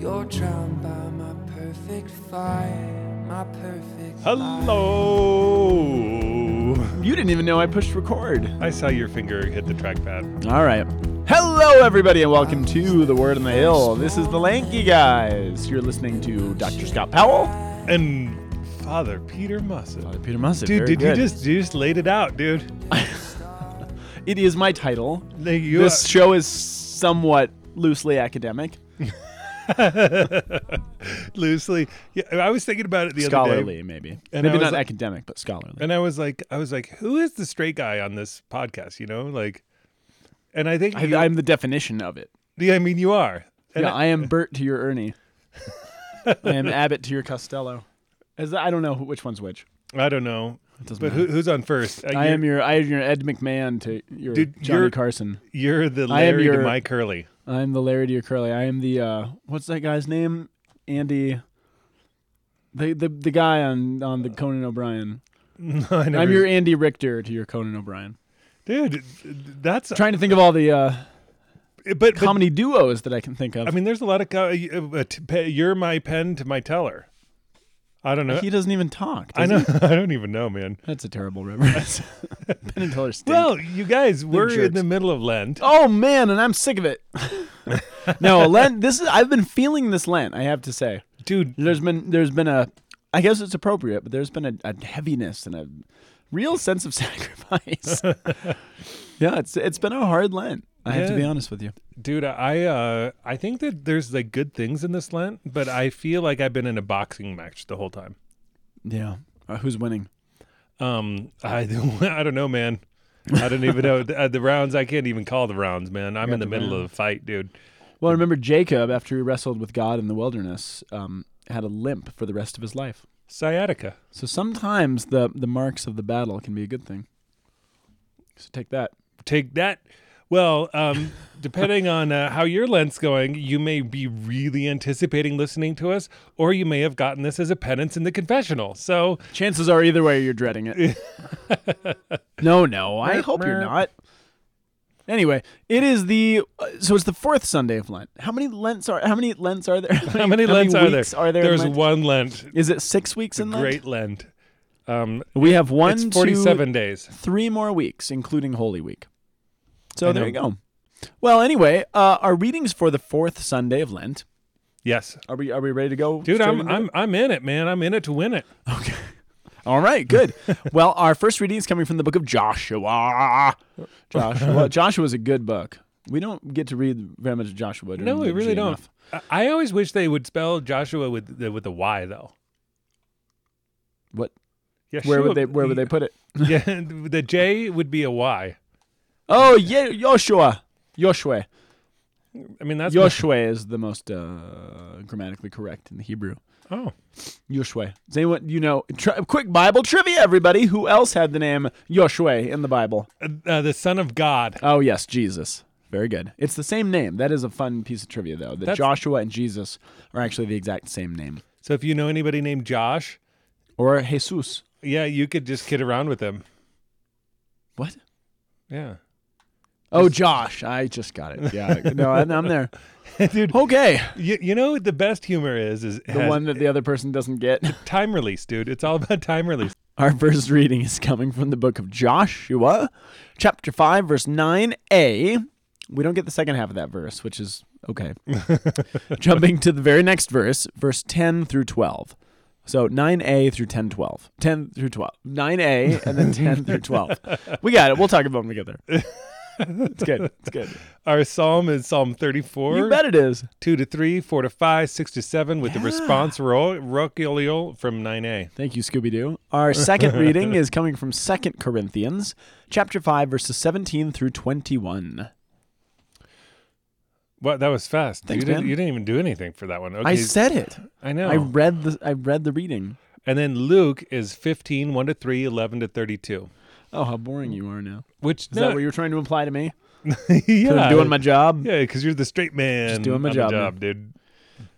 You're drowned by my perfect fire, my perfect Hello. You didn't even know I pushed record. I saw your finger hit the trackpad. All right. Hello, everybody, and welcome to The Word on the Hill. This is the Lanky Guys. You're listening to Dr. Scott Powell. And Father Peter Musset. Father Peter Mussett. Dude, very did you good. just you just laid it out, dude? It is my title. Like, you, This show is somewhat loosely academic, loosely. Yeah, I was thinking about it the other scholarly, day, maybe. And maybe was not like- academic, but scholarly. and I was like, I was like, who is the straight guy on this podcast? You know, like, and I think you- I, I'm the definition of it. yeah, I mean, you are. And yeah, I am Bert to your Ernie. I am Abbott to your Costello. As I don't know who- which one's which. I don't know, It doesn't but matter. who, who's on first? Uh, I you're- am your I am your Ed McMahon to your Dude, Johnny you're- Carson. You're the I am Larry your- to my Curly. I'm the Larry to Curly. I am the uh what's that guy's name? Andy the the the guy on on the Conan O'Brien. No, I never, I'm your Andy Richter to your Conan O'Brien. dude. That's trying to think of all the uh but, but comedy duos that I can think of. I mean, there's a lot of uh, uh, you're my Penn to my teller. I don't know. he doesn't even talk. I know. he? I don't even know, man. That's a terrible reference. Penn and Teller stink. Well, you guys, we're in the middle of Lent. Oh man, and I'm sick of it. no, Lent. This is. I've been feeling this Lent. I have to say, Dude, there's been there's been a. I guess it's appropriate, but there's been a, a heaviness and a real sense of sacrifice. yeah, it's it's been a hard Lent. I have to be honest with you. dude, I uh, I think that there's like good things in this Lent, but I feel like I've been in a boxing match the whole time. Yeah. Uh, who's winning? Um, I I don't know, man. I don't even know the, uh, the rounds. I can't even call the rounds, man. I'm in the the middle of a fight, dude. Well, remember Jacob after he wrestled with God in the wilderness, um, had a limp for the rest of his life. Sciatica. So sometimes the the marks of the battle can be a good thing. So take that. take that. Well, um, depending on uh, how your Lent's going, you may be really anticipating listening to us, or you may have gotten this as a penance in the confessional. So, Chances are either way you're dreading it. no, no, I hope you're not. Anyway, it is the uh, so it's the fourth Sunday of Lent. How many Lents are how many Lents are there? how many Lents are there? are there? There's Lent? one Lent, Is it six weeks in Lent? great Lent. Um, We have one, it's two, 47 days. three more weeks, including Holy Week. So there you go. Well, anyway, uh, our readings for the fourth Sunday of Lent. Yes, Are we are we ready to go? dude, I'm I'm it? I'm in it, man. I'm in it to win it. Okay. All right, good. well, our first reading is coming from the book of Joshua. Joshua. Joshua is a good book. We don't get to read very much of Joshua. No, we really don't. I, I always wish they would spell Joshua with the, with a Y though. What? Yeah, Where would they Where would they put it? Yeah, the J would be a Y. Oh, yeah, Joshua. Joshua. I mean, that's Joshua is the most uh, grammatically correct in the Hebrew. oh. Joshua. Does anyone you know? Tri- quick Bible trivia, everybody. Who else had the name Joshua in the Bible? Uh, the Son of God. Oh yes, Jesus. Very good. It's the same name. That is a fun piece of trivia, though. That That's- Joshua and Jesus are actually the exact same name. So if you know anybody named Josh, Or Jesus. yeah, you could just kid around with him. What? Yeah. Oh, Josh. I just got it. Yeah. No, I- I'm there. Dude, Okay. you, you know what the best humor is is The one that the other person doesn't get. time release, dude. It's all about time release. Our first reading is coming from the book of Joshua, chapter 5, verse 9a. We don't get the second half of that verse, which is okay. Jumping to the very next verse, verse 10 through 12. So 9a through 10, 12. 10 through 12. 9a and then 10 through 12. We got it. We'll talk about them together. It's good. It's good. Our psalm is Psalm 34, You bet it is. 2 to 3, 4 to 5, 6 to 7 with the response ro- rocolio from 9a. Thank you, Scooby Doo. Our second reading is coming from Second Corinthians, chapter 5, verses 17 through 21. Well, that was fast. Thanks, you, didn't, you didn't even do anything for that one. Okay. I said it. I know. I read the I read the reading. and then Luke is 15, 1 to 3, 11 to 32. Oh, how boring you are now. Which Is that what you're trying to imply to me? yeah, 'Cause I'm doing my job. Yeah, because you're the straight man. Just doing my on job, man. dude.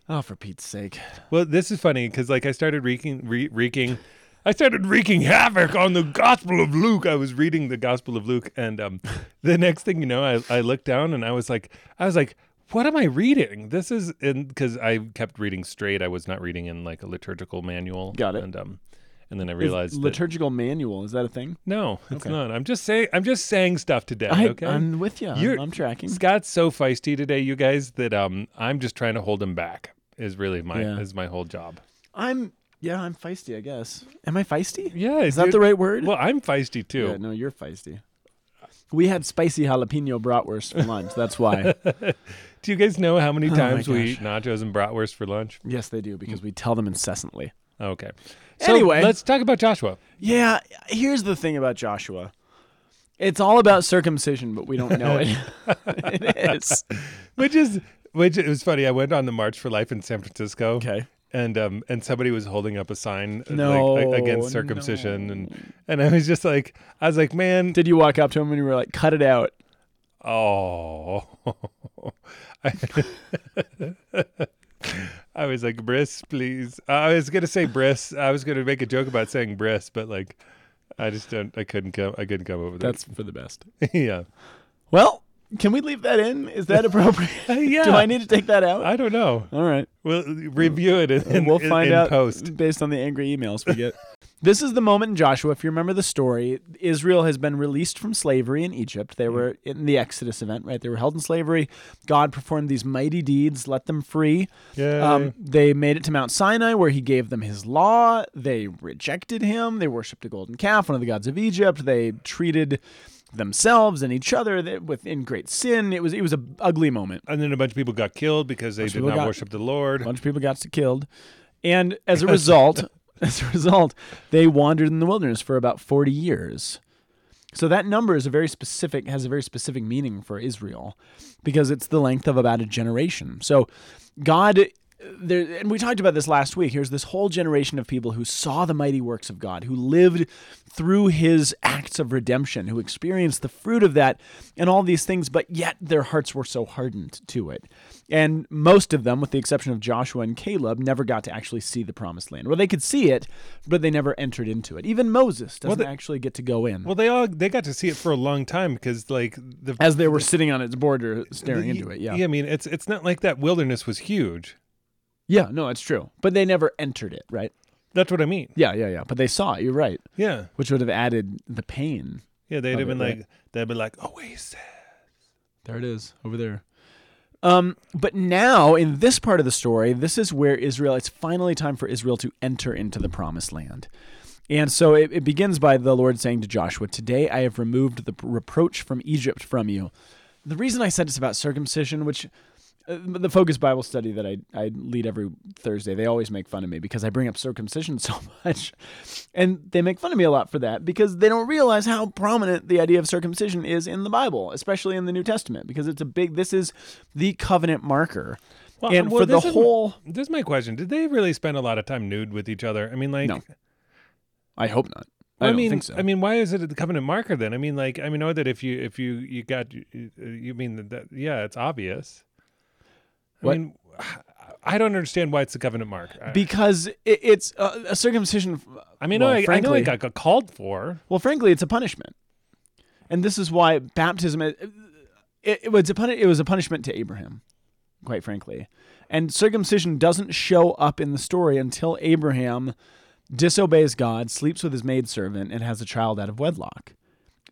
Oh, for Pete's sake. Well, this is funny because like I started wreaking, re- wreaking, I started wreaking havoc on the Gospel of Luke. I was reading the Gospel of Luke, and um, the next thing you know, I, I looked down and I was like, I was like, what am I reading? This is in because I kept reading straight. I was not reading in like a liturgical manual. Got it. And um, and then I Is realized that, liturgical manual is that a thing? no, it's Okay. not. I'm just saying. I'm just saying stuff today. I, okay. I'm with you. I'm, I'm tracking. Scott's so feisty today, you guys, that um, I'm just trying to hold him back. Is really my Yeah. is my whole job. I'm yeah. I'm feisty. I guess. Am I feisty? Yeah, Is that the right word? Well, I'm feisty too. Yeah, no, you're feisty. We had spicy jalapeno bratwurst for lunch. That's why. Do you guys know how many Oh times we eat nachos and bratwurst for lunch? yes, they do because we tell them incessantly. Okay. So Anyway. let's talk about Joshua. Yeah, here's the thing about Joshua. It's all about circumcision, but we don't know it. it is. Which is which it was funny. I went on the March for Life in San Francisco. Okay. And um and somebody was holding up a sign No, like against circumcision and and I was just like I was like, man, Did you walk up to him and you were like, cut it out? oh I, I was like, Bris, please. Uh, I was gonna say Bris. I was gonna make a joke about saying Bris, but like I just don't I couldn't come I couldn't come over that. That's for the best. yeah. Well, can we leave that in? Is that appropriate? Uh, yeah. Do I need to take that out? I don't know. all right. We'll review it And we'll find in out post. based on the angry emails we get. this is the moment in Joshua. If you remember the story, Israel has been released from slavery in Egypt. They were in the Exodus event, right? They were held in slavery. God performed these mighty deeds, let them free. Um, they made it to Mount Sinai, where he gave them his law. They rejected him. They worshipped a golden calf, one of the gods of Egypt. They treated themselves and each other th- with in great sin. It was it was a ugly moment. and then a bunch of people got killed because they did not got- worship the Lord. A bunch of people got killed, and as a result, as a result, they wandered in the wilderness for about forty years. So that number is a very specific has a very specific meaning for Israel, because it's the length of about a generation. So God. There, and we talked about this last week. Here's this whole generation of people who saw the mighty works of God, who lived through his acts of redemption, who experienced the fruit of that and all these things, but yet their hearts were so hardened to it. And most of them, with the exception of Joshua and Caleb, never got to actually see the promised land. Well, they could see it, but they never entered into it. Even Moses doesn't they- actually get to go in. Well, they all they got to see it for a long time because like the as they were sitting on its border staring the- into it. Yeah. Yeah. I mean, it's it's not like that wilderness was huge. Yeah, no, it's true. But they never entered it, right? That's what I mean. Yeah, yeah, yeah. But they saw it. You're right. Yeah. Which would have added the pain. Yeah, they'd have been like they'd be like Oasis. There it is over there. Um, but now in this part of the story, this is where Israel. It's finally time for Israel to enter into the promised land. And so it, it begins by the Lord saying to Joshua, Today I have removed the reproach from Egypt from you. The reason I said it's about circumcision, which Uh, the Focus Bible study that I, I lead every Thursday, they always make fun of me because I bring up circumcision so much. And they make fun of me a lot for that because they don't realize how prominent the idea of circumcision is in the Bible, especially in the New Testament, because it's a big, this is the covenant marker. Well, and well, for the is- whole, This is my question. Did they really spend a lot of time nude with each other? I mean, like, No. I hope not. I, I, don't mean, think so. I mean, why is it the covenant marker then? I mean, like, I mean, know that if you if you you got you, you mean that, that yeah, it's obvious. I mean, I don't understand why it's the covenant mark. Because it, it's uh, a circumcision. I mean, well, I, I know frankly- it got, got called for. Well, frankly, it's a punishment, and this is why baptism. It, it, was a puni- It was a punishment to Abraham, quite frankly, and circumcision doesn't show up in the story until Abraham disobeys God, sleeps with his maidservant, and has a child out of wedlock.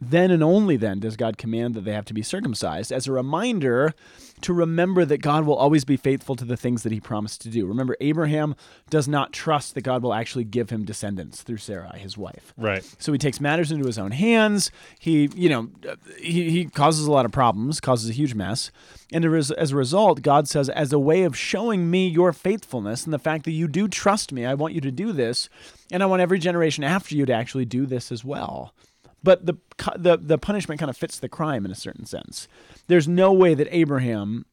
Then and only then does God command that they have to be circumcised as a reminder to remember that God will always be faithful to the things that he promised to do. Remember, Abraham does not trust that God will actually give him descendants through Sarah, his wife. Right. So he takes matters into his own hands. He, you know, he, he causes a lot of problems, causes a huge mess. And as a result, God says, as a way of showing me your faithfulness and the fact that you do trust me, I want you to do this. And I want every generation after you to actually do this as well. But the, the, the punishment kind of fits the crime in a certain sense. There's no way that Abraham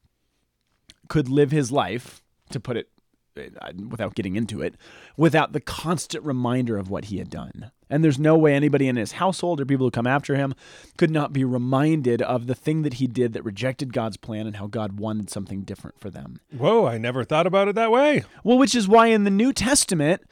could live his life, to put it uh, without getting into it, without the constant reminder of what he had done. And there's no way anybody in his household or people who come after him could not be reminded of the thing that he did that rejected God's plan and how God wanted something different for them. Whoa, I never thought about it that way. Well, which is why in the New Testament,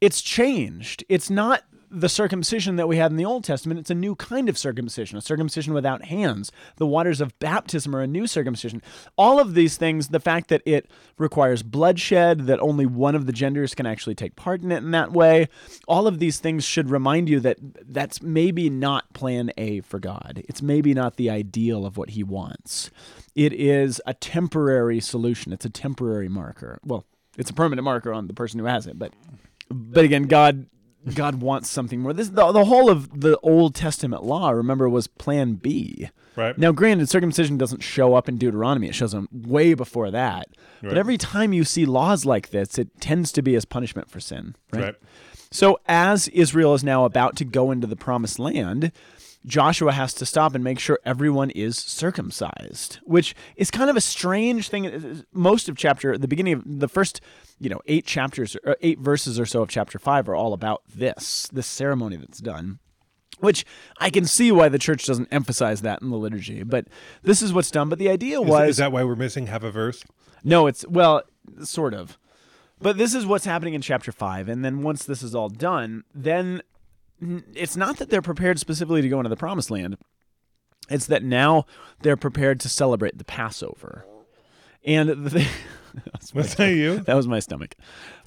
it's changed. It's not the circumcision that we had in the Old Testament, it's a new kind of circumcision, a circumcision without hands. The waters of baptism are a new circumcision. All of these things, the fact that it requires bloodshed, that only one of the genders can actually take part in it in that way, all of these things should remind you that that's maybe not plan A for God. It's maybe not the ideal of what he wants. It is a temporary solution, it's a temporary marker. Well, it's a permanent marker on the person who has it, but but again, God God wants something more. This the, the whole of the Old Testament law, remember, was Plan B. Right. Now, granted, circumcision doesn't show up in Deuteronomy; it shows up way before that. But every time you see laws like this, it tends to be as punishment for sin. Right. Right. So, as Israel is now about to go into the promised land, Joshua has to stop and make sure everyone is circumcised, which is kind of a strange thing. Most of chapter, the beginning of the first, you know, eight chapters or eight verses or so of chapter five are all about this, this ceremony that's done. Which I can see why the church doesn't emphasize that in the liturgy, but this is what's done. But the idea Is, was is that why we're missing half a verse? no, it's well, sort of. But this is what's happening in chapter 5 and then once this is all done, then it's not that they're prepared specifically to go into the promised land. It's that now they're prepared to celebrate the Passover. And the thing, Was that you? that was my stomach.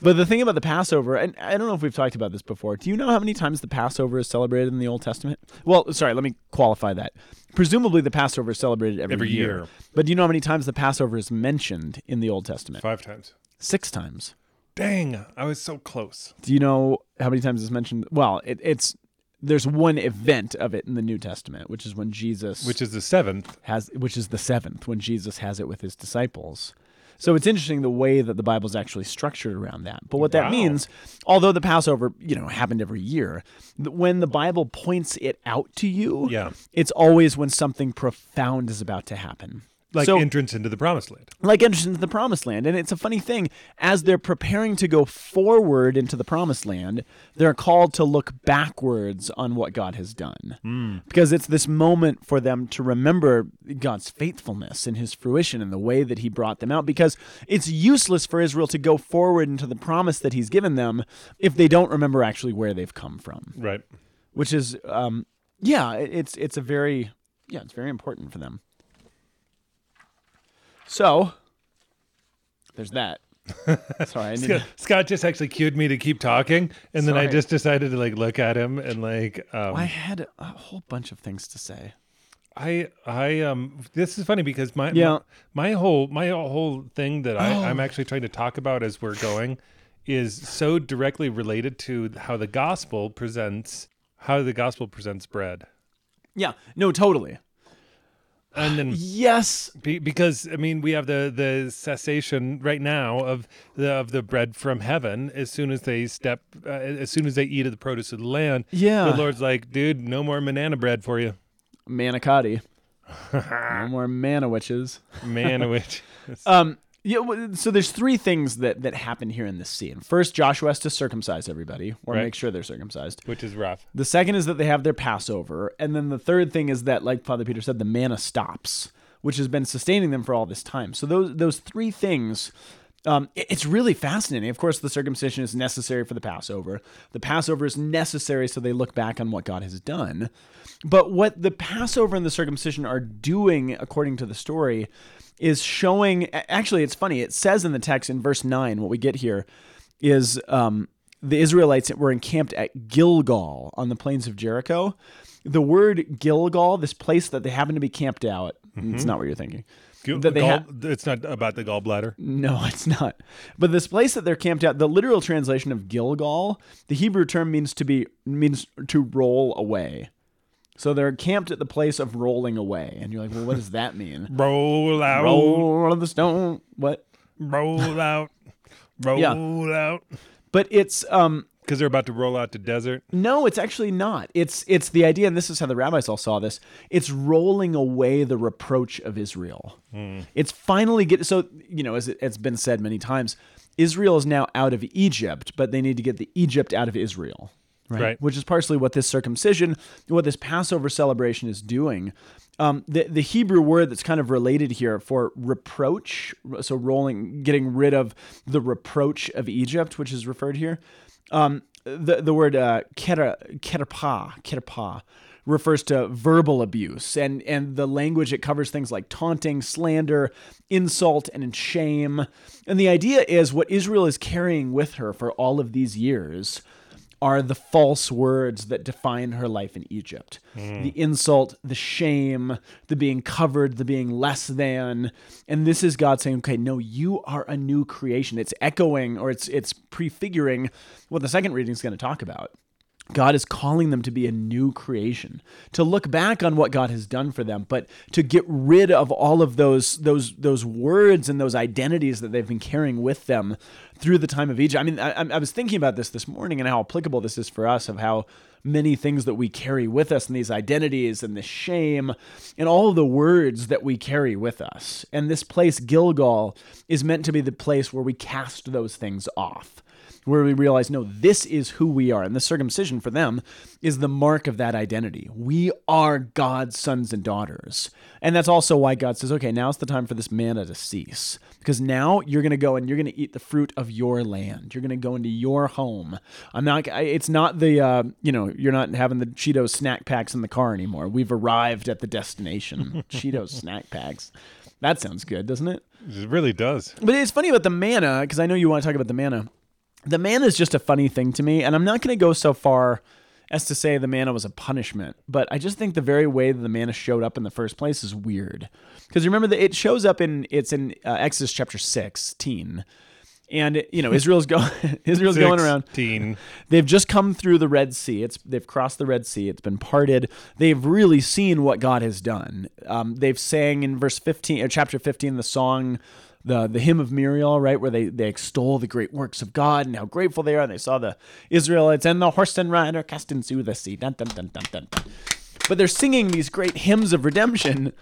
But the thing about the Passover, and I don't know if we've talked about this before. Do you know how many times the Passover is celebrated in the Old Testament? Well, sorry, let me qualify that. Presumably, the Passover is celebrated every, Every year. year. But do you know how many times the Passover is mentioned in the Old Testament? Five times. Six times. Dang, I was so close. Do you know how many times it's mentioned? Well, it, it's there's one event of it in the New Testament, which is when Jesus Which is the seventh. has which is the seventh when Jesus has it with his disciples. So it's interesting the way that the Bible's actually structured around that. But what that Wow. means, although the Passover, you know, happened every year, when the Bible points it out to you, Yeah. it's always when something profound is about to happen. Like so, entrance into the promised land. like entrance into the promised land. And it's a funny thing, as they're preparing to go forward into the promised land, they're called to look backwards on what God has done. Because it's this moment for them to remember God's faithfulness and his fruition and the way that he brought them out. Because it's useless for Israel to go forward into the promise that he's given them if they don't remember actually where they've come from. Right. Which is um yeah, it's it's a very yeah, it's very important for them. So there's that. Sorry, I Scott, Scott just actually cued me to keep talking, and then I just decided to like look at him and like um, I had a whole bunch of things to say. I I um this is funny because my Yeah. Oh. my, my whole my whole thing that I, I'm actually trying to talk about as we're going is so directly related to how the gospel presents how the gospel presents bread. Yeah, no, totally. And then Yes, be, because I mean we have the the cessation right now of the of the bread from heaven as soon as they step uh, as soon as they eat of the produce of the land. Yeah. The Lord's like, dude, no more manana bread for you. manicotti. no more mana witches. Man which Um, yeah. So there's three things that that happen here in this scene. First, Joshua has to circumcise everybody, or Right. make sure they're circumcised. which is rough. The second is that they have their Passover, and then the third thing is that, like Father Peter said, the manna stops, which has been sustaining them for all this time. So those those three things. Um, it- it's really fascinating. Of course, the circumcision is necessary for the Passover. The Passover is necessary so they look back on what God has done. But what the Passover and the circumcision are doing, according to the story, is showing. Actually, it's funny. It says in the text in verse 9, what we get here is um, the Israelites were encamped at Gilgal on the plains of Jericho. The word Gilgal, this place that they happen to be camped out, it's not what you're thinking. Gall- That they gall- ha- it's not about the gallbladder. no, it's not. But this place that they're camped out, the literal translation of Gilgal, the Hebrew term means to be means to roll away. So they're camped at the place of rolling away, and you're like, well, what does that mean? Roll out, Roll out the stone. What? roll out, roll Yeah. out. But it's um Because they're about to roll out to desert. No, it's actually not. It's it's the idea, and this is how the rabbis all saw this. It's rolling away the reproach of Israel. It's finally get so you know as it, it's been said many times, Israel is now out of Egypt, but they need to get the Egypt out of Israel, right? Right. Which is partially what this circumcision, what this Passover celebration is doing. Um, the the Hebrew word that's kind of related here for reproach, so rolling, getting rid of the reproach of Egypt, which is referred here. Um, the the word uh, kera, kerpa, kerpa refers to verbal abuse and and the language it covers things like taunting, slander, insult and shame. And the idea is what Israel is carrying with her for all of these years are the false words that define her life in Egypt. Hmm. The insult, the shame, the being covered, the being less than. And this is God saying, okay, no, you are a new creation. It's echoing or it's it's prefiguring what the second reading is going to talk about. God is calling them to be a new creation, to look back on what God has done for them, but to get rid of all of those those those words and those identities that they've been carrying with them through the time of Egypt. I mean, I, I was thinking about this this morning and how applicable this is for us, of how many things that we carry with us and these identities and the shame and all the words that we carry with us. And this place, Gilgal, is meant to be the place where we cast those things off where we realize, no, this is who we are. And the circumcision for them is the mark of that identity. We are God's sons and daughters. And that's also why God says, okay, now's the time for this manna to cease. Because now you're going to go and you're going to eat the fruit of your land. You're going to go into your home. I'm not, it's not the, uh, you know, you're not having the Cheetos snack packs in the car anymore. We've arrived at the destination. Cheetos snack packs. That sounds good, doesn't it? It really does. But it's funny about the manna, because I know you want to talk about the manna the manna is just a funny thing to me, and I'm not going to go so far as to say the manna was a punishment, but I just think the very way that the manna showed up in the first place is weird. Because remember that it shows up in it's in uh, Exodus chapter 16. And you know Israel's going Israel's going around. 16. They've just come through the Red Sea. It's they've crossed the Red Sea. It's been parted. They've really seen what God has done. Um, they've sang in verse fifteen or chapter fifteen the song the the hymn of Miriam, right, where they they extol the great works of God and how grateful they are. And they saw the Israelites and the horse and rider cast into the sea. Dun, dun, dun, dun, dun, dun. But they're singing these great hymns of redemption.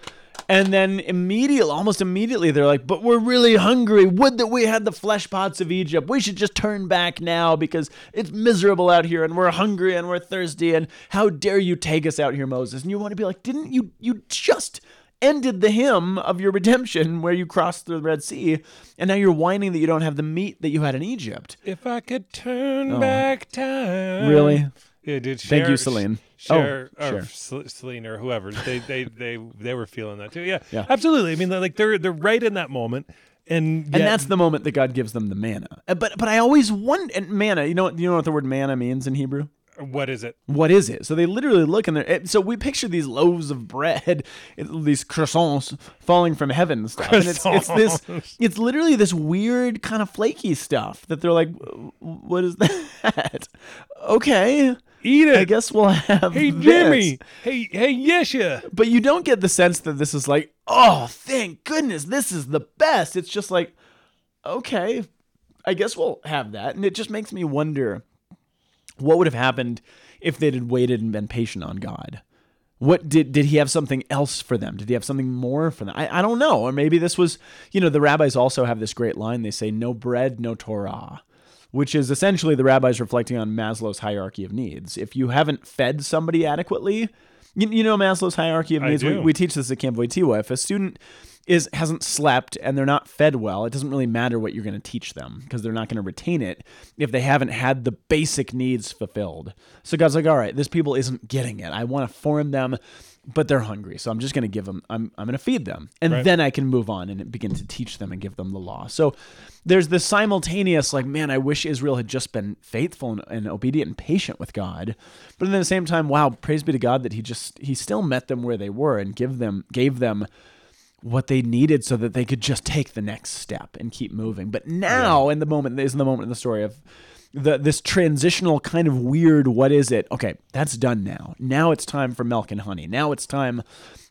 And then immediately, almost immediately, they're like, "But we're really hungry. Would that we had the flesh pots of Egypt. We should just turn back now because it's miserable out here, and we're hungry and we're thirsty. And how dare you take us out here, Moses?" And you want to be like, "Didn't you? You just ended the hymn of your redemption where you crossed the Red Sea, and now you're whining that you don't have the meat that you had in Egypt. If I could turn back time. Oh. Really? Yeah, dude. Thank you, Celine. Cher, Oh, or Cher. Celine or whoever. They, they, they, they were feeling that too. Yeah, Yeah. absolutely. I mean, like they're they're right in that moment, and And that's the moment that God gives them the manna. Uh, But but I always wonder and manna. You know you know what the word manna means in Hebrew? What is it? What is it? So they literally look in there. So we picture these loaves of bread, these croissants falling from heaven and stuff. And it's, it's this, it's literally this weird kind of flaky stuff that they're like, what is that? okay, Eat it. I guess we'll have. Hey this. Jimmy. Hey hey Yesha. But you don't get the sense that this is like, oh, thank goodness, this is the best. It's just like, okay, I guess we'll have that. And it just makes me wonder what would have happened if they had waited and been patient on God. What did did he have something else for them? Did he have something more for them? I, I don't know. Or maybe this was, you know, the rabbis also have this great line. They say, no bread, no Torah, which is essentially the rabbis reflecting on Maslow's hierarchy of needs. If you haven't fed somebody adequately, you, you know Maslow's hierarchy of needs. We, we teach this at Camp Wojtyła. If a student is hasn't slept and they're not fed well, it doesn't really matter what you're going to teach them because they're not going to retain it if they haven't had the basic needs fulfilled. So God's like, all right, this people isn't getting it. I want to form them, but they're hungry, so I'm just going to give them. I'm I'm going to feed them, and Right. then I can move on and begin to teach them and give them the law. So there's this simultaneous like, man, I wish Israel had just been faithful and, and obedient and patient with God, but at the same time, wow, praise be to God that He just He still met them where they were and give them gave them what they needed so that they could just take the next step and keep moving. But now, in the moment, is the moment in the story of the this transitional kind of weird. What is it? Okay, that's done now. Now it's time for milk and honey. Now it's time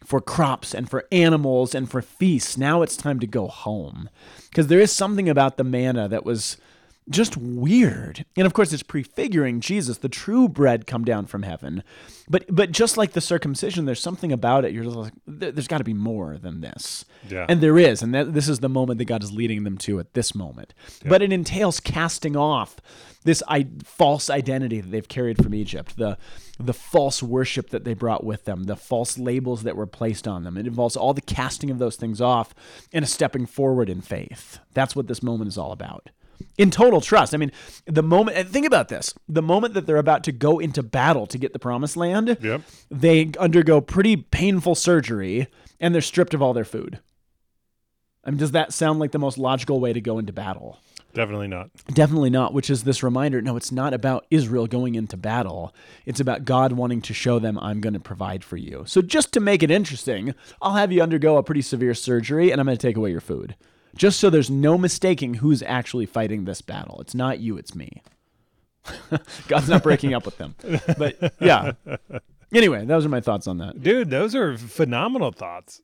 for crops and for animals and for feasts. Now it's time to go home because there is something about the manna that was just weird. And of course, it's prefiguring Jesus, the true bread come down from heaven. But but just like the circumcision, there's something about it. You're just like, there- there's got to be more than this. Yeah. And there is, and that, this is the moment that God is leading them to at this moment. But it entails casting off this I, false identity that they've carried from Egypt, the the false worship that they brought with them, the false labels that were placed on them. It involves all the casting of those things off and a stepping forward in faith. That's what this moment is all about. In total trust. I mean, the moment, and think about this the moment that they're about to go into battle to get the promised land, Yep. they undergo pretty painful surgery and they're stripped of all their food. I mean, does that sound like the most logical way to go into battle? Definitely not. Definitely not, which is this reminder no, it's not about Israel going into battle. It's about God wanting to show them, I'm going to provide for you. So, just to make it interesting, I'll have you undergo a pretty severe surgery and I'm going to take away your food. Just so there's no mistaking who's actually fighting this battle. It's not you, it's me. God's not breaking up with them. But yeah. Anyway, those are my thoughts on that. Dude, those are phenomenal thoughts.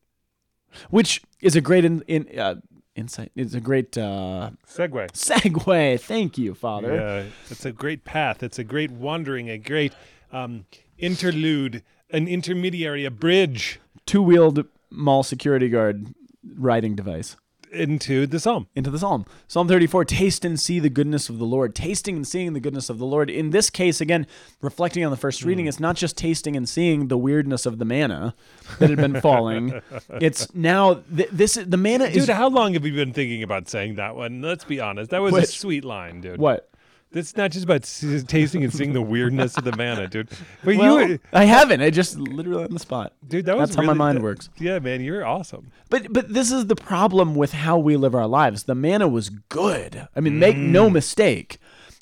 Which is a great in, in uh, insight. It's a great uh, Segway. segue. Thank you, Father. Yeah, it's a great path. It's a great wandering, a great um, interlude, an intermediary, a bridge Two wheeled mall security guard riding device into the psalm. into the psalm. Psalm 34 Taste and see the goodness of the Lord. Tasting and seeing the goodness of the Lord. In this case, again, reflecting on the first Hmm. reading, it's not just tasting and seeing the weirdness of the manna that had been falling. It's now, th- this the manna is. Dude, how long have you been thinking about saying that one? Let's be honest. That was a sweet line, dude. what? It's not just about tasting and seeing the weirdness of the manna, dude. But Well, you, I haven't. I just literally on the spot. dude, that was That's how my mind that- works. Yeah, man, you're awesome. But but this is the problem with how we live our lives. The manna was good. I mean, make no mm. mistake.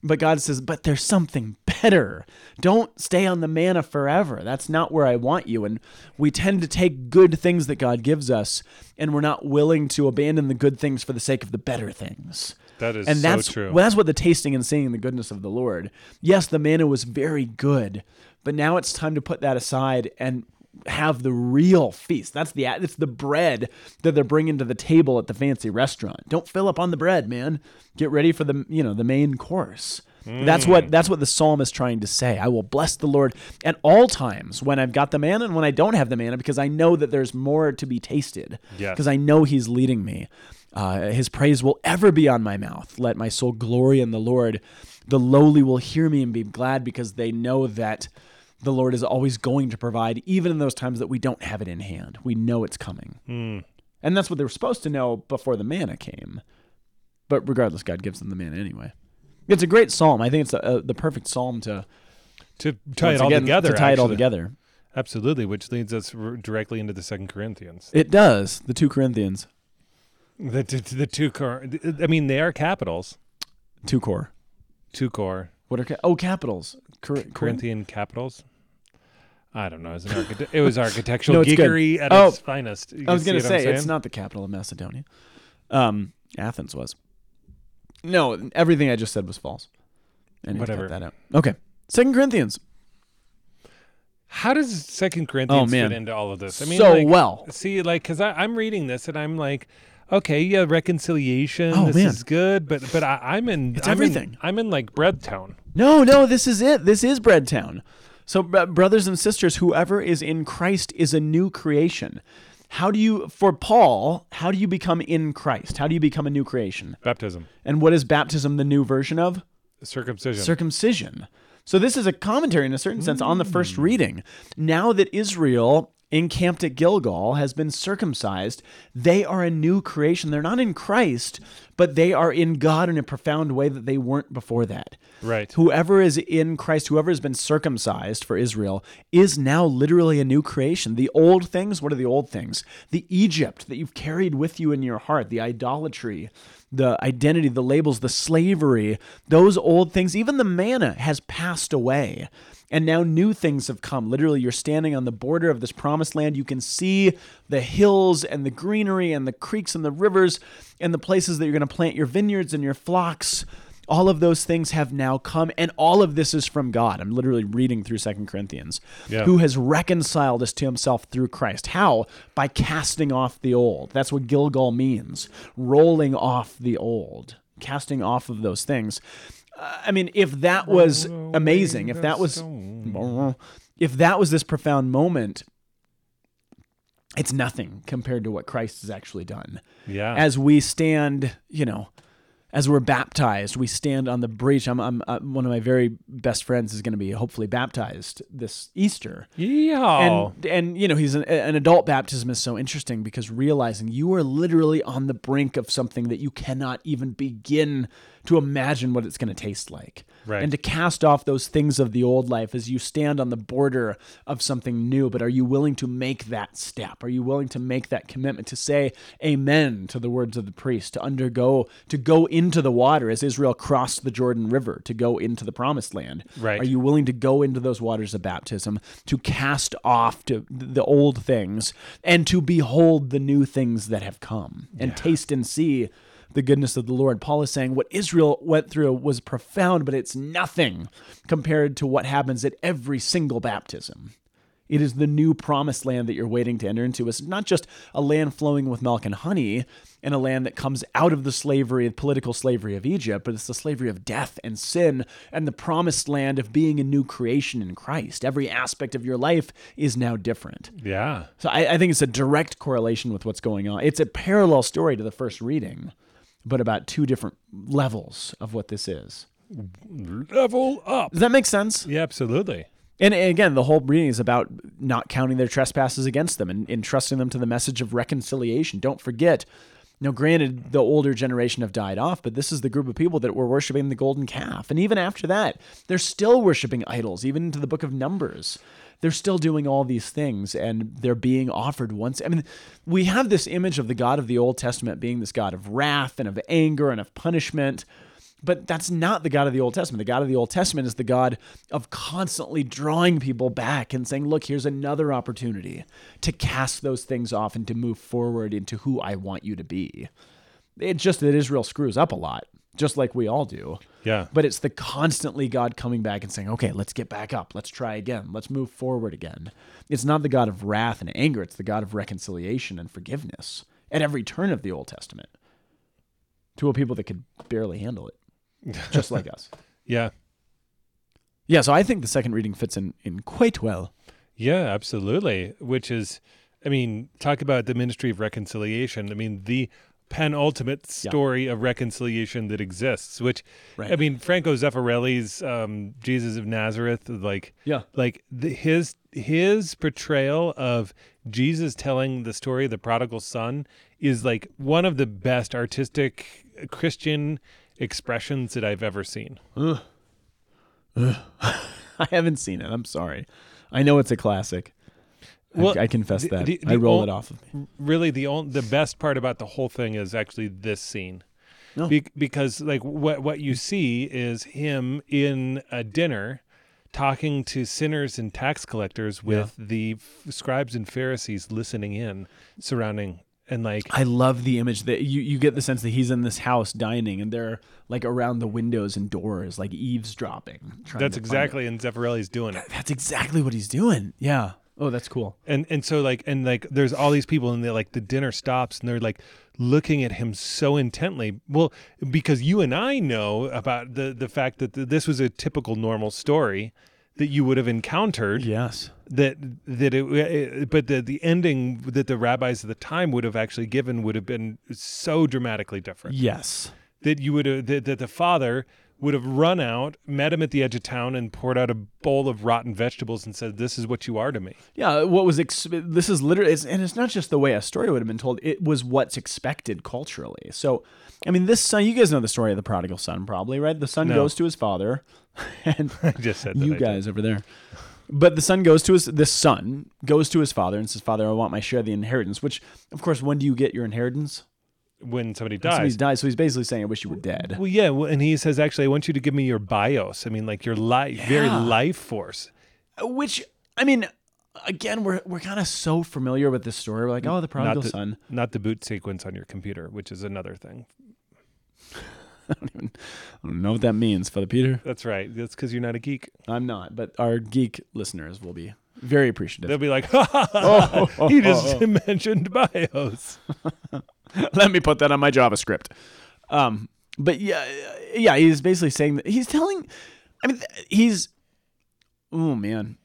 But God says, but there's something better. Don't stay on the manna forever. That's not where I want you. And we tend to take good things that God gives us, and we're not willing to abandon the good things for the sake of the better things. That is And so that's true. well, that's what the tasting and seeing the goodness of the Lord. Yes, the manna was very good, but now it's time to put that aside and have the real feast. That's the it's the bread that they're bringing to the table at the fancy restaurant. Don't fill up on the bread, man. Get ready for the you know the main course. That's what mm. that's what the psalm is trying to say. I will bless the Lord at all times when I've got the manna and when I don't have the manna because I know that there's more to be tasted. Yes. Because I know He's leading me. Uh, his praise will ever be on my mouth. Let my soul glory in the Lord. The lowly will hear me and be glad because they know that the Lord is always going to provide, even in those times that we don't have it in hand. We know it's coming. And that's what they were supposed to know before the manna came. But regardless, God gives them the manna anyway. It's a great psalm. I think it's a, a, the perfect psalm to to tie it all again, together. To tie it all together. Absolutely, which leads us r- directly into the Second Corinthians. It does. The two Corinthians, The, the, the two core. I mean, they are capitals. two core. Two core What are ca- oh capitals? Cor- Corinth- Corinthian capitals. I don't know. It was, it was architectural No, it's good. geekery at Oh, its finest. You I was going to say it's not the capital of Macedonia. Um, Athens was. No, everything I just said was false. I need to cut Whatever. that out. Okay. Second Corinthians. How does Second Corinthians Oh, fit into all of this? I mean, so like, well. See, like, because I'm reading this and I'm like, okay, yeah, reconciliation. Oh, this man. is good, but but I, I'm in. It's I'm in- everything. I'm in like bread tone. No, no, this is it. This is Breadtown. So, br- brothers and sisters, whoever is in Christ is a new creation. How do you, for Paul, how do you become in Christ? How do you become a new creation? Baptism, And what is baptism the new version of? circumcision. circumcision. So this is a commentary in a certain sense on the first mm. reading. Now that Israel encamped at Gilgal has been circumcised, they are a new creation. They're not in Christ, but they are in God in a profound way that they weren't before that. right. Whoever is in Christ, whoever has been circumcised for Israel, is now literally a new creation. The old things, what are the old things? The Egypt that you've carried with you in your heart, the idolatry, the identity, the labels, the slavery, those old things, even the manna has passed away. And now new things have come. Literally, you're standing on the border of this promised land. You can see the hills and the greenery and the creeks and the rivers and the places that you're going to plant your vineyards and your flocks. All of those things have now come and all of this is from god. I'm literally reading through second corinthians Yeah. who has reconciled us to himself through christ. How? By casting off the old. That's what gilgal means. Rolling off the old. Casting off of those things i mean if that was amazing if that was if that was this profound moment it's nothing compared to what christ has actually done Yeah. as we stand, you know, as we're baptized, we stand on the breach. I'm, I'm uh, one of my very best friends is going to be hopefully baptized this Easter. Yeah. And and you know he's an, an adult baptism is so interesting because realizing you are literally on the brink of something that you cannot even begin to imagine what it's going to taste like. Right. And to cast off those things of the old life as you stand on the border of something new. But are you willing to make that step? Are you willing to make that commitment to say amen to the words of the priest, to undergo, to go into the water as Israel crossed the Jordan River, to go into the promised land? Right. Are you willing to go into those waters of baptism, to cast off to the old things and to behold the new things that have come and taste and see the goodness of the Lord. Paul is saying what Israel went through was profound, but it's nothing compared to what happens at every single baptism. It is the new promised land that you're waiting to enter into. It's not just a land flowing with milk and honey and a land that comes out of the slavery, the political slavery of Egypt, but it's the slavery of death and sin and the promised land of being a new creation in Christ. Every aspect of your life is now different. yeah. So I, I think it's a direct correlation with what's going on. It's a parallel story to the first reading, but about two different levels of what this is. Level up. Does that make sense? Yeah, absolutely. And again, the whole reading is about not counting their trespasses against them and entrusting them to the message of reconciliation. Don't forget, now, granted, the older generation have died off, but this is the group of people that were worshiping the golden calf. And even after that, they're still worshiping idols, even into the book of Numbers. They're still doing all these things and they're being offered once. I mean, we have this image of the God of the Old Testament being this God of wrath and of anger and of punishment. But that's not the God of the Old Testament. The God of the Old Testament is the God of constantly drawing people back and saying, look, here's another opportunity to cast those things off and to move forward into who I want you to be. It's just that Israel screws up a lot, just like we all do. Yeah. But it's the constantly God coming back and saying, okay, let's get back up. Let's try again. Let's move forward again. It's not the God of wrath and anger, it's the God of reconciliation and forgiveness at every turn of the Old Testament to a people that could barely handle it, just like us. Yeah. Yeah, so I think the second reading fits in, in quite well. Yeah, absolutely. Which is, I mean, talk about the ministry of reconciliation. I mean, the penultimate story of reconciliation that exists. Which, Right. I mean, Franco Zeffirelli's um, Jesus of Nazareth, like, Yeah. like the, his his portrayal of Jesus telling the story of the prodigal son is like one of the best artistic Christian expressions that I've ever seen. I haven't seen it. I'm sorry. I know it's a classic. I- Well, I, confess the- that. the- I roll ol- it off of me. really the only the best part about the whole thing is actually this scene No. Be- because like what what you see is him in a dinner talking to sinners and tax collectors with the f- scribes and pharisees listening in surrounding and like I love the image that you, you get the sense that he's in this house dining and they're like around the windows and doors, like eavesdropping. that's exactly and Zeffirelli's doing it it. That's exactly what he's doing. Yeah. Oh, that's cool. and and so like and like there's all these people and they like the dinner stops and they're like looking at him so intently well because you and i know about the the fact that th- this was a typical normal story that you would have encountered Yes. that that it, it but the the ending that the rabbis of the time would have actually given would have been so dramatically different Yes. that you would have that, that the father would have run out met him at the edge of town and poured out a bowl of rotten vegetables and said this is what you are to me Yeah. What was ex- this is literally, it's, and it's not just the way a story would have been told. It was what's expected culturally. So, I mean, this son, you guys know the story of the prodigal son, probably, right? The son No. goes to his father, and i just said that you I did. guys over there. But the son goes to his this son goes to his father and says, "Father, I want my share of the inheritance." Which, of course, when do you get your inheritance? When somebody So he's dies. So he's basically saying, "I wish you were dead." Well, yeah, well, and he says, actually, I want you to give me your bios. I mean, like your life, very life force. Which, I mean, again, we're we're kind of so familiar with this story. We're like, "Oh, the prodigal not the, son." not the boot sequence on your computer, which is another thing. I don't even I don't know what that means, Father Peter. That's right. That's because you're not a geek. I'm not, but our geek listeners will be very appreciative. They'll be like, ha, ha, ha, ha, he just mentioned bios. Let me put that on my JavaScript. Um, but yeah, yeah, he's basically saying that he's telling. I mean, he's. Oh man,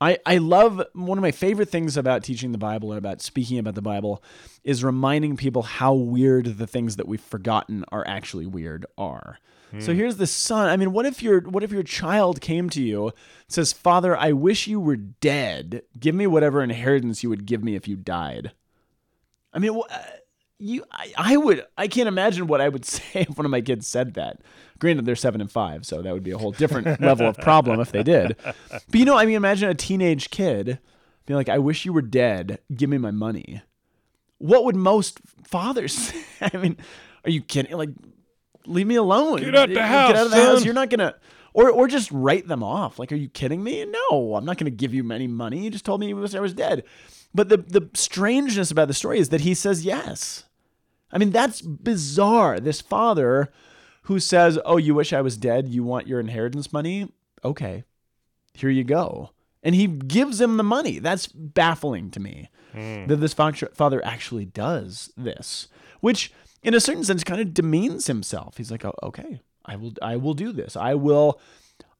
I, I love one of my favorite things about teaching the Bible or about speaking about the Bible is reminding people how weird the things that we've forgotten are actually weird are. So here's the son. I mean, what if your what if your child came to you says, "Father, I wish you were dead. Give me whatever inheritance you would give me if you died." I mean, you, I, I would, I can't imagine what I would say if one of my kids said that. Granted, they're seven and five, so that would be a whole different level of problem if they did. But you know, I mean, imagine a teenage kid being like, "I wish you were dead. Give me my money." What would most fathers say? I mean, are you kidding? Like, leave me alone. Get out the Get house, out of the house. son. You're not gonna. Or, or just write them off. Like, are you kidding me? No, I'm not going to give you any money. You just told me you wish I was dead. But the the strangeness about the story is that he says yes. I mean, that's bizarre. This father who says, "Oh, you wish I was dead. You want your inheritance money? Okay, here you go." And he gives him the money. That's baffling to me hmm. that this father actually does this, which in a certain sense kind of demeans himself. He's like, oh, "Okay, I will. I will do this. I will.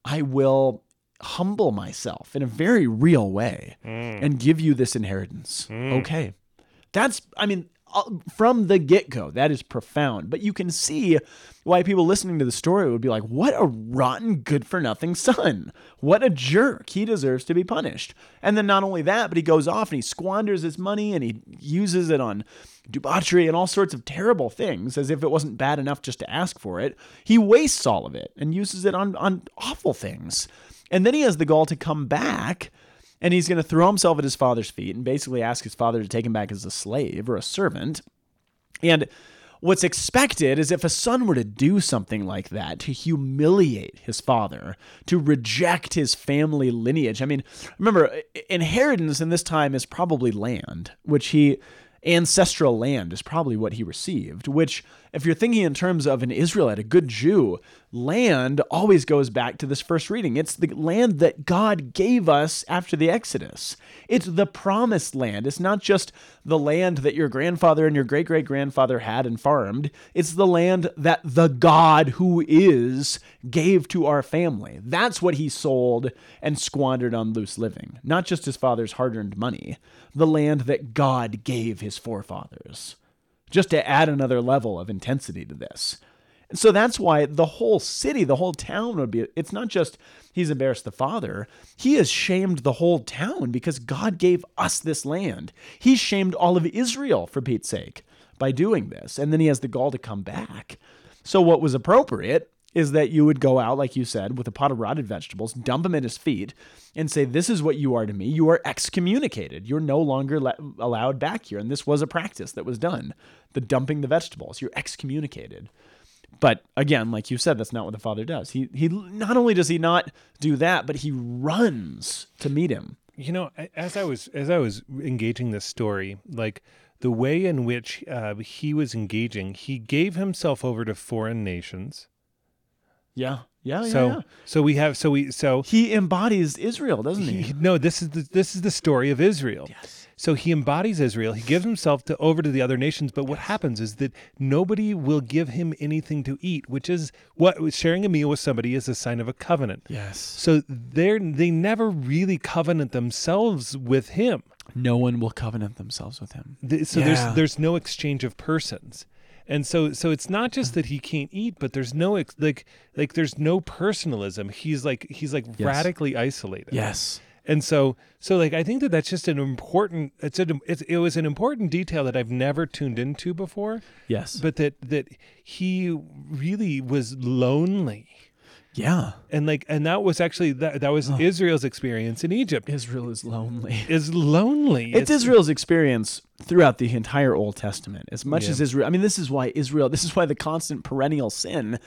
I will." humble myself in a very real way hmm. and give you this inheritance. Hmm. Okay. That's, I mean, from the get go, that is profound. But you can see why people listening to the story would be like, what a rotten, good for nothing son. What a jerk. He deserves to be punished. And then not only that, but he goes off and he squanders his money and he uses it on debauchery and all sorts of terrible things as if it wasn't bad enough just to ask for it. He wastes all of it and uses it on, on awful things. And then he has the gall to come back and he's going to throw himself at his father's feet and basically ask his father to take him back as a slave or a servant. And what's expected is if a son were to do something like that, to humiliate his father, to reject his family lineage. I mean, remember, inheritance in this time is probably land, which he. Ancestral land is probably what he received, which, if you're thinking in terms of an Israelite, a good Jew, land always goes back to this first reading. It's the land that God gave us after the Exodus. It's the promised land. It's not just the land that your grandfather and your great great grandfather had and farmed. It's the land that the God who is gave to our family. That's what he sold and squandered on loose living, not just his father's hard earned money, the land that God gave his forefathers. Just to add another level of intensity to this. And so that's why the whole city, the whole town would be, it's not just he's embarrassed the father, he has shamed the whole town because God gave us this land. He shamed all of Israel, for Pete's sake, by doing this. And then he has the gall to come back. So what was appropriate is that you would go out, like you said, with a pot of rotted vegetables, dump them at his feet, and say, This is what you are to me. You are excommunicated. You're no longer le- allowed back here. And this was a practice that was done the dumping the vegetables. You're excommunicated. But again, like you said, that's not what the father does. He he not only does he not do that, but he runs to meet him. you know as i was as i was engaging this story like the way in which uh, he was engaging he gave himself over to foreign nations Yeah, yeah, yeah. so yeah. so we have so we so He embodies Israel, doesn't he? he, no this is the this is the story of israel Yes. So he embodies israel he gives himself to over to the other nations but what happens is that nobody will give him anything to eat which is what sharing a meal with somebody is a sign of a covenant Yes. so they're they never really covenant themselves with him No one will covenant themselves with him. Th- so Yeah. there's there's no exchange of persons and so so it's not just that he can't eat but there's no like like there's no personalism he's like he's like Yes. radically isolated Yes. And so so like i think that that's just an important it's, a, it's it was an important detail that i've never tuned into before Yes. but that that he really was lonely yeah. and like and that was actually that that was israel's experience in egypt Israel is lonely. is lonely It's Israel's experience throughout the entire Old Testament. As much Yeah. as Israel, I mean, this is why Israel, this is why the constant perennial sin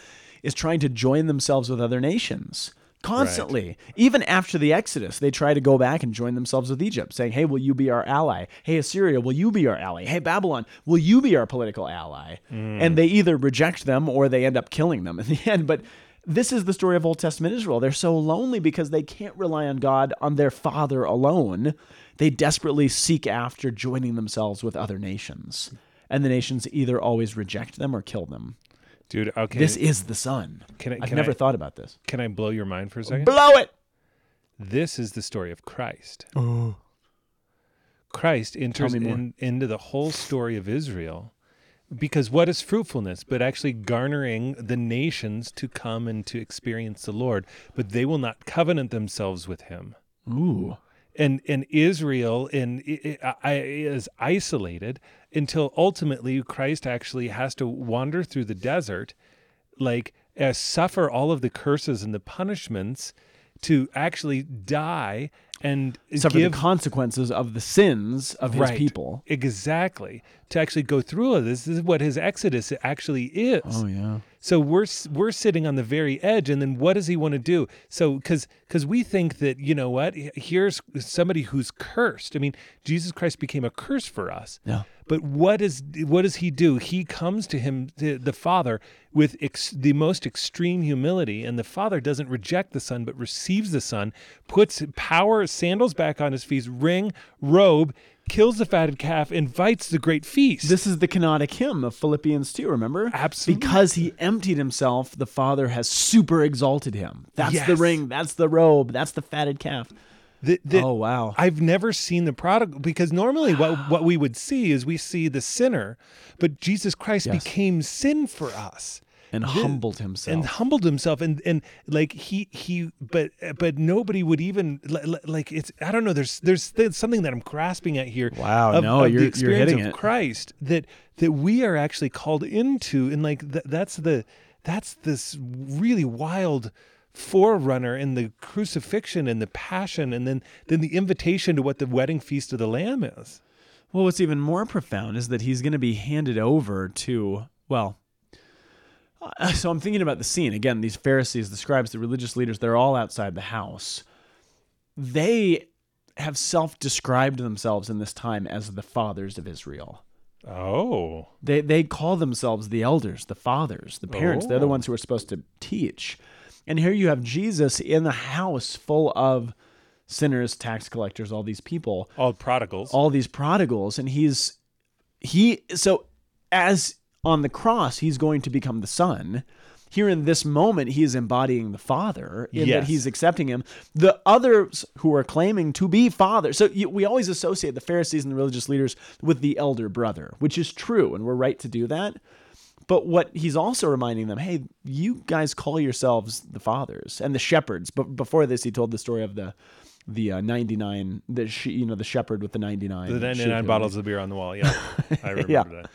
is trying to join themselves with other nations. Constantly. Even after the Exodus, they try to go back and join themselves with Egypt, saying, Hey, will you be our ally? Hey, Assyria, will you be our ally? Hey, Babylon, will you be our political ally? Hmm. And they either reject them or they end up killing them in the end. But this is the story of Old Testament Israel. They're so lonely because they can't rely on God, on their Father alone. They desperately seek after joining themselves with other nations. And the nations either always reject them or kill them. Dude okay This is the son. Can I- I've can never I- thought about this. can i blow your mind for a second Blow it! This is the story of Christ. Oh. Christ enters in, into the whole story of Israel because what is fruitfulness but actually garnering the nations to come and to experience the Lord, but they will not covenant themselves with him. Ooh. And and Israel in, is isolated until ultimately Christ actually has to wander through the desert, like uh, suffer all of the curses and the punishments to actually die and Suffer give the consequences of the sins of his Right. people. Exactly. To actually go through all this, this is what his exodus actually is. Oh yeah. So we're we're sitting on the very edge, and then what does he want to do? So because because we think that you know what, here's somebody who's cursed. I mean, Jesus Christ became a curse for us. Yeah. But what is what does he do? He comes to him, the, the Father, with ex, the most extreme humility, and the Father doesn't reject the Son, but receives the Son, puts power, sandals back on his feet, ring, robe, kills the fatted calf, invites the great feast. This is the kenotic hymn of Philippians 2, remember? Absolutely. Because he emptied himself, the Father has super exalted him. That's the ring, that's the robe, that's the fatted calf. that, that Oh, wow. I've never seen the prodigal because normally what what we would see is we see the sinner, but Jesus Christ Yes. became sin for us And humbled himself. and humbled himself and and like he he but but nobody would even li- li- like it's I don't know there's there's, there's something that I'm grasping at here Wow, of, no, of you're- the you're experience hitting of it. Christ that that we are actually called into and like th- that's the that's this really wild forerunner in the crucifixion and the passion and then then the invitation to what the wedding feast of the lamb is Well, what's even more profound is that he's going to be handed over to, well, uh, so I'm thinking about the scene. Again, these Pharisees, the scribes, the religious leaders, they're all outside the house. They have self described themselves in this time as the fathers of Israel. oh They, they call themselves the elders, the fathers, the parents. They're the Oh. ones who are supposed to teach. And here you have Jesus in a house full of sinners, tax collectors, all these people all prodigals all these prodigals and he's he so as on the cross he's going to become the son here in this moment he is embodying the father in that Yes. he's accepting him the others who are claiming to be father so you, we always associate the pharisees and the religious leaders with the elder brother which is true and we're right to do that but what he's also reminding them, hey, you guys call yourselves the fathers and the shepherds. But before this, he told the story of the the uh, 99, the she, you know, the shepherd with the 99. the 99 bottles of beer on the wall yeah I remember Yeah. that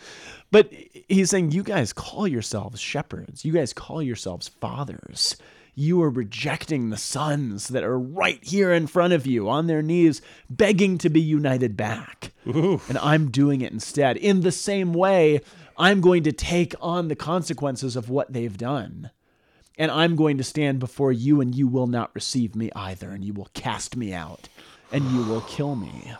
But he's saying, you guys call yourselves shepherds. You guys call yourselves fathers. You are rejecting the sons that are right here in front of you on their knees, begging to be united back. And I'm doing it instead. In the same way, I'm going to take on the consequences of what they've done. And I'm going to stand before you, and you will not receive me either, and you will cast me out, and you will kill me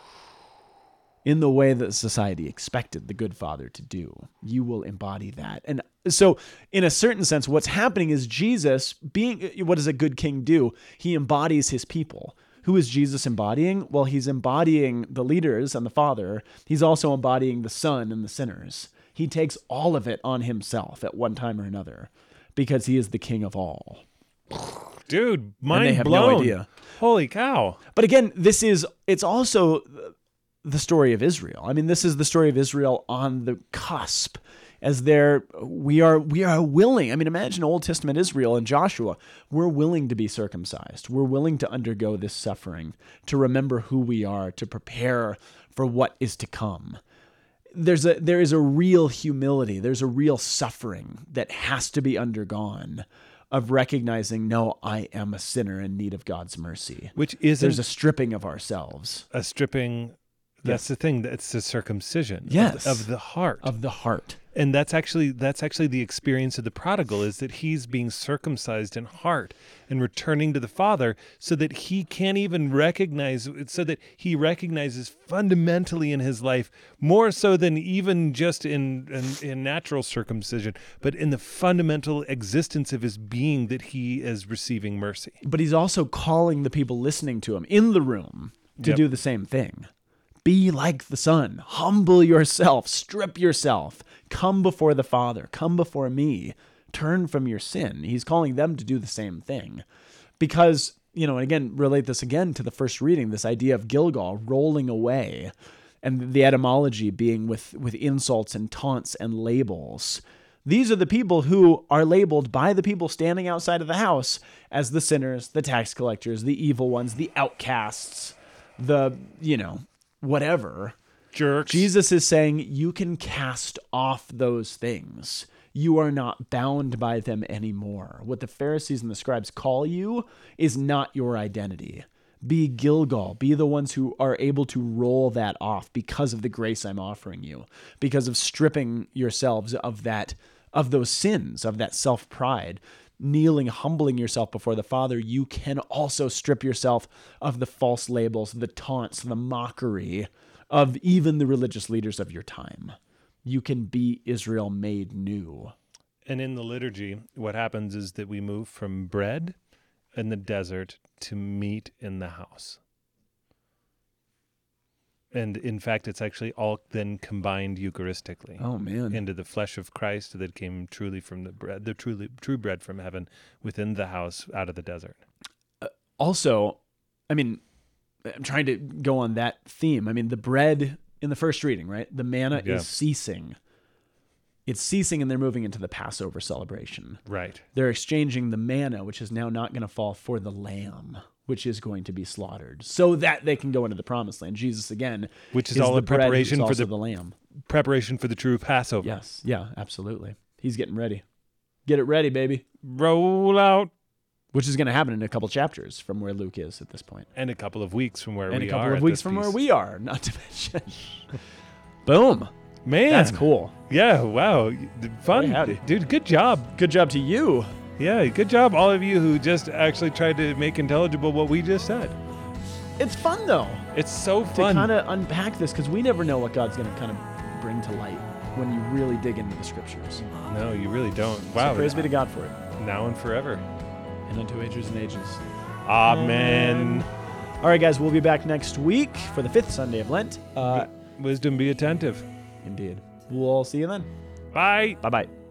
in the way that society expected the good father to do. You will embody that. And so, in a certain sense, what's happening is Jesus being what does a good king do? He embodies his people. Who is Jesus embodying? Well, he's embodying the leaders and the father. He's also embodying the son and the sinners. He takes all of it on himself at one time or another because he is the king of all. dude mind they have no idea. holy cow But again, this is it's also the story of Israel. I mean, this is the story of Israel on the cusp as there we are we are willing. I mean, imagine Old Testament Israel and Joshua. We're willing to be circumcised. We're willing to undergo this suffering, to remember who we are, to prepare for what is to come. There's a there is a real humility. There's a real suffering that has to be undergone of recognizing, no, I am a sinner in need of God's mercy which isn't there's a stripping of ourselves a stripping that's the thing that's the circumcision of the- Yes. of, the heart of the heart. and that's actually that's actually the experience of the prodigal is that he's being circumcised in heart and returning to the father so that he can't even recognize so that he recognizes fundamentally in his life more so than even just in, in in natural circumcision but in the fundamental existence of his being that he is receiving mercy But he's also calling the people listening to him in the room to Yep. do the same thing. Be like the Son. Humble yourself. Strip yourself. Come before the Father. Come before me. Turn from your sin. He's calling them to do the same thing. Because you know, and again, relate this again to the first reading, this idea of Gilgal rolling away and the etymology being with, with insults and taunts and labels. These are the people who are labeled by the people standing outside of the house as the sinners, the tax collectors, the evil ones, the outcasts, the, you know, whatever. Jerks. Jesus is saying you can cast off those things. You are not bound by them anymore. What the Pharisees and the scribes call you is not your identity. Be Gilgal. Be the ones who are able to roll that off because of the grace I'm offering you, because of stripping yourselves of that, of those sins, of that self pride. Kneeling, humbling yourself before the Father, you can also strip yourself of the false labels, the taunts, the mockery of even the religious leaders of your time. You can be Israel made new. And in the liturgy, what happens is that we move from bread in the desert to meat in the house. And in fact, it's actually all then combined Eucharistically Oh man. into the flesh of Christ that came truly from the bread, the truly true bread from heaven within the house out of the desert. Uh, also, I mean, I'm trying to go on that theme. I mean, the bread in the first reading, right? The manna Yeah. is ceasing. It's ceasing and they're moving into the Passover celebration. Right. They're exchanging the manna, which is now not going to fall, for the lamb, which is going to be slaughtered, so that they can go into the promised land. Jesus, again, Which is is all the a bread, preparation for the, the lamb. preparation for the true Passover. Yes. Yeah, absolutely. He's getting ready. Get it ready, baby. Roll out Which is going to happen in a couple chapters from where Luke is at this point. and a couple of weeks from where and we a couple are of weeks from where we are, not to mention. Boom. Man, That's cool. Yeah, wow, fun, Boy, dude. Good job. Good job to you. Yeah, good job, all of you who just actually tried to make intelligible what we just said. It's fun though It's so fun to kind of unpack this because we never know what God's going to kind of bring to light when you really dig into the scriptures. no, you really don't. So Wow, praise be to God for it. now and forever. And unto ages and ages. Amen. All right, guys, we'll be back next week for the fifth Sunday of Lent. Uh, Wisdom be attentive. indeed. We'll all see you then. Bye. Bye bye.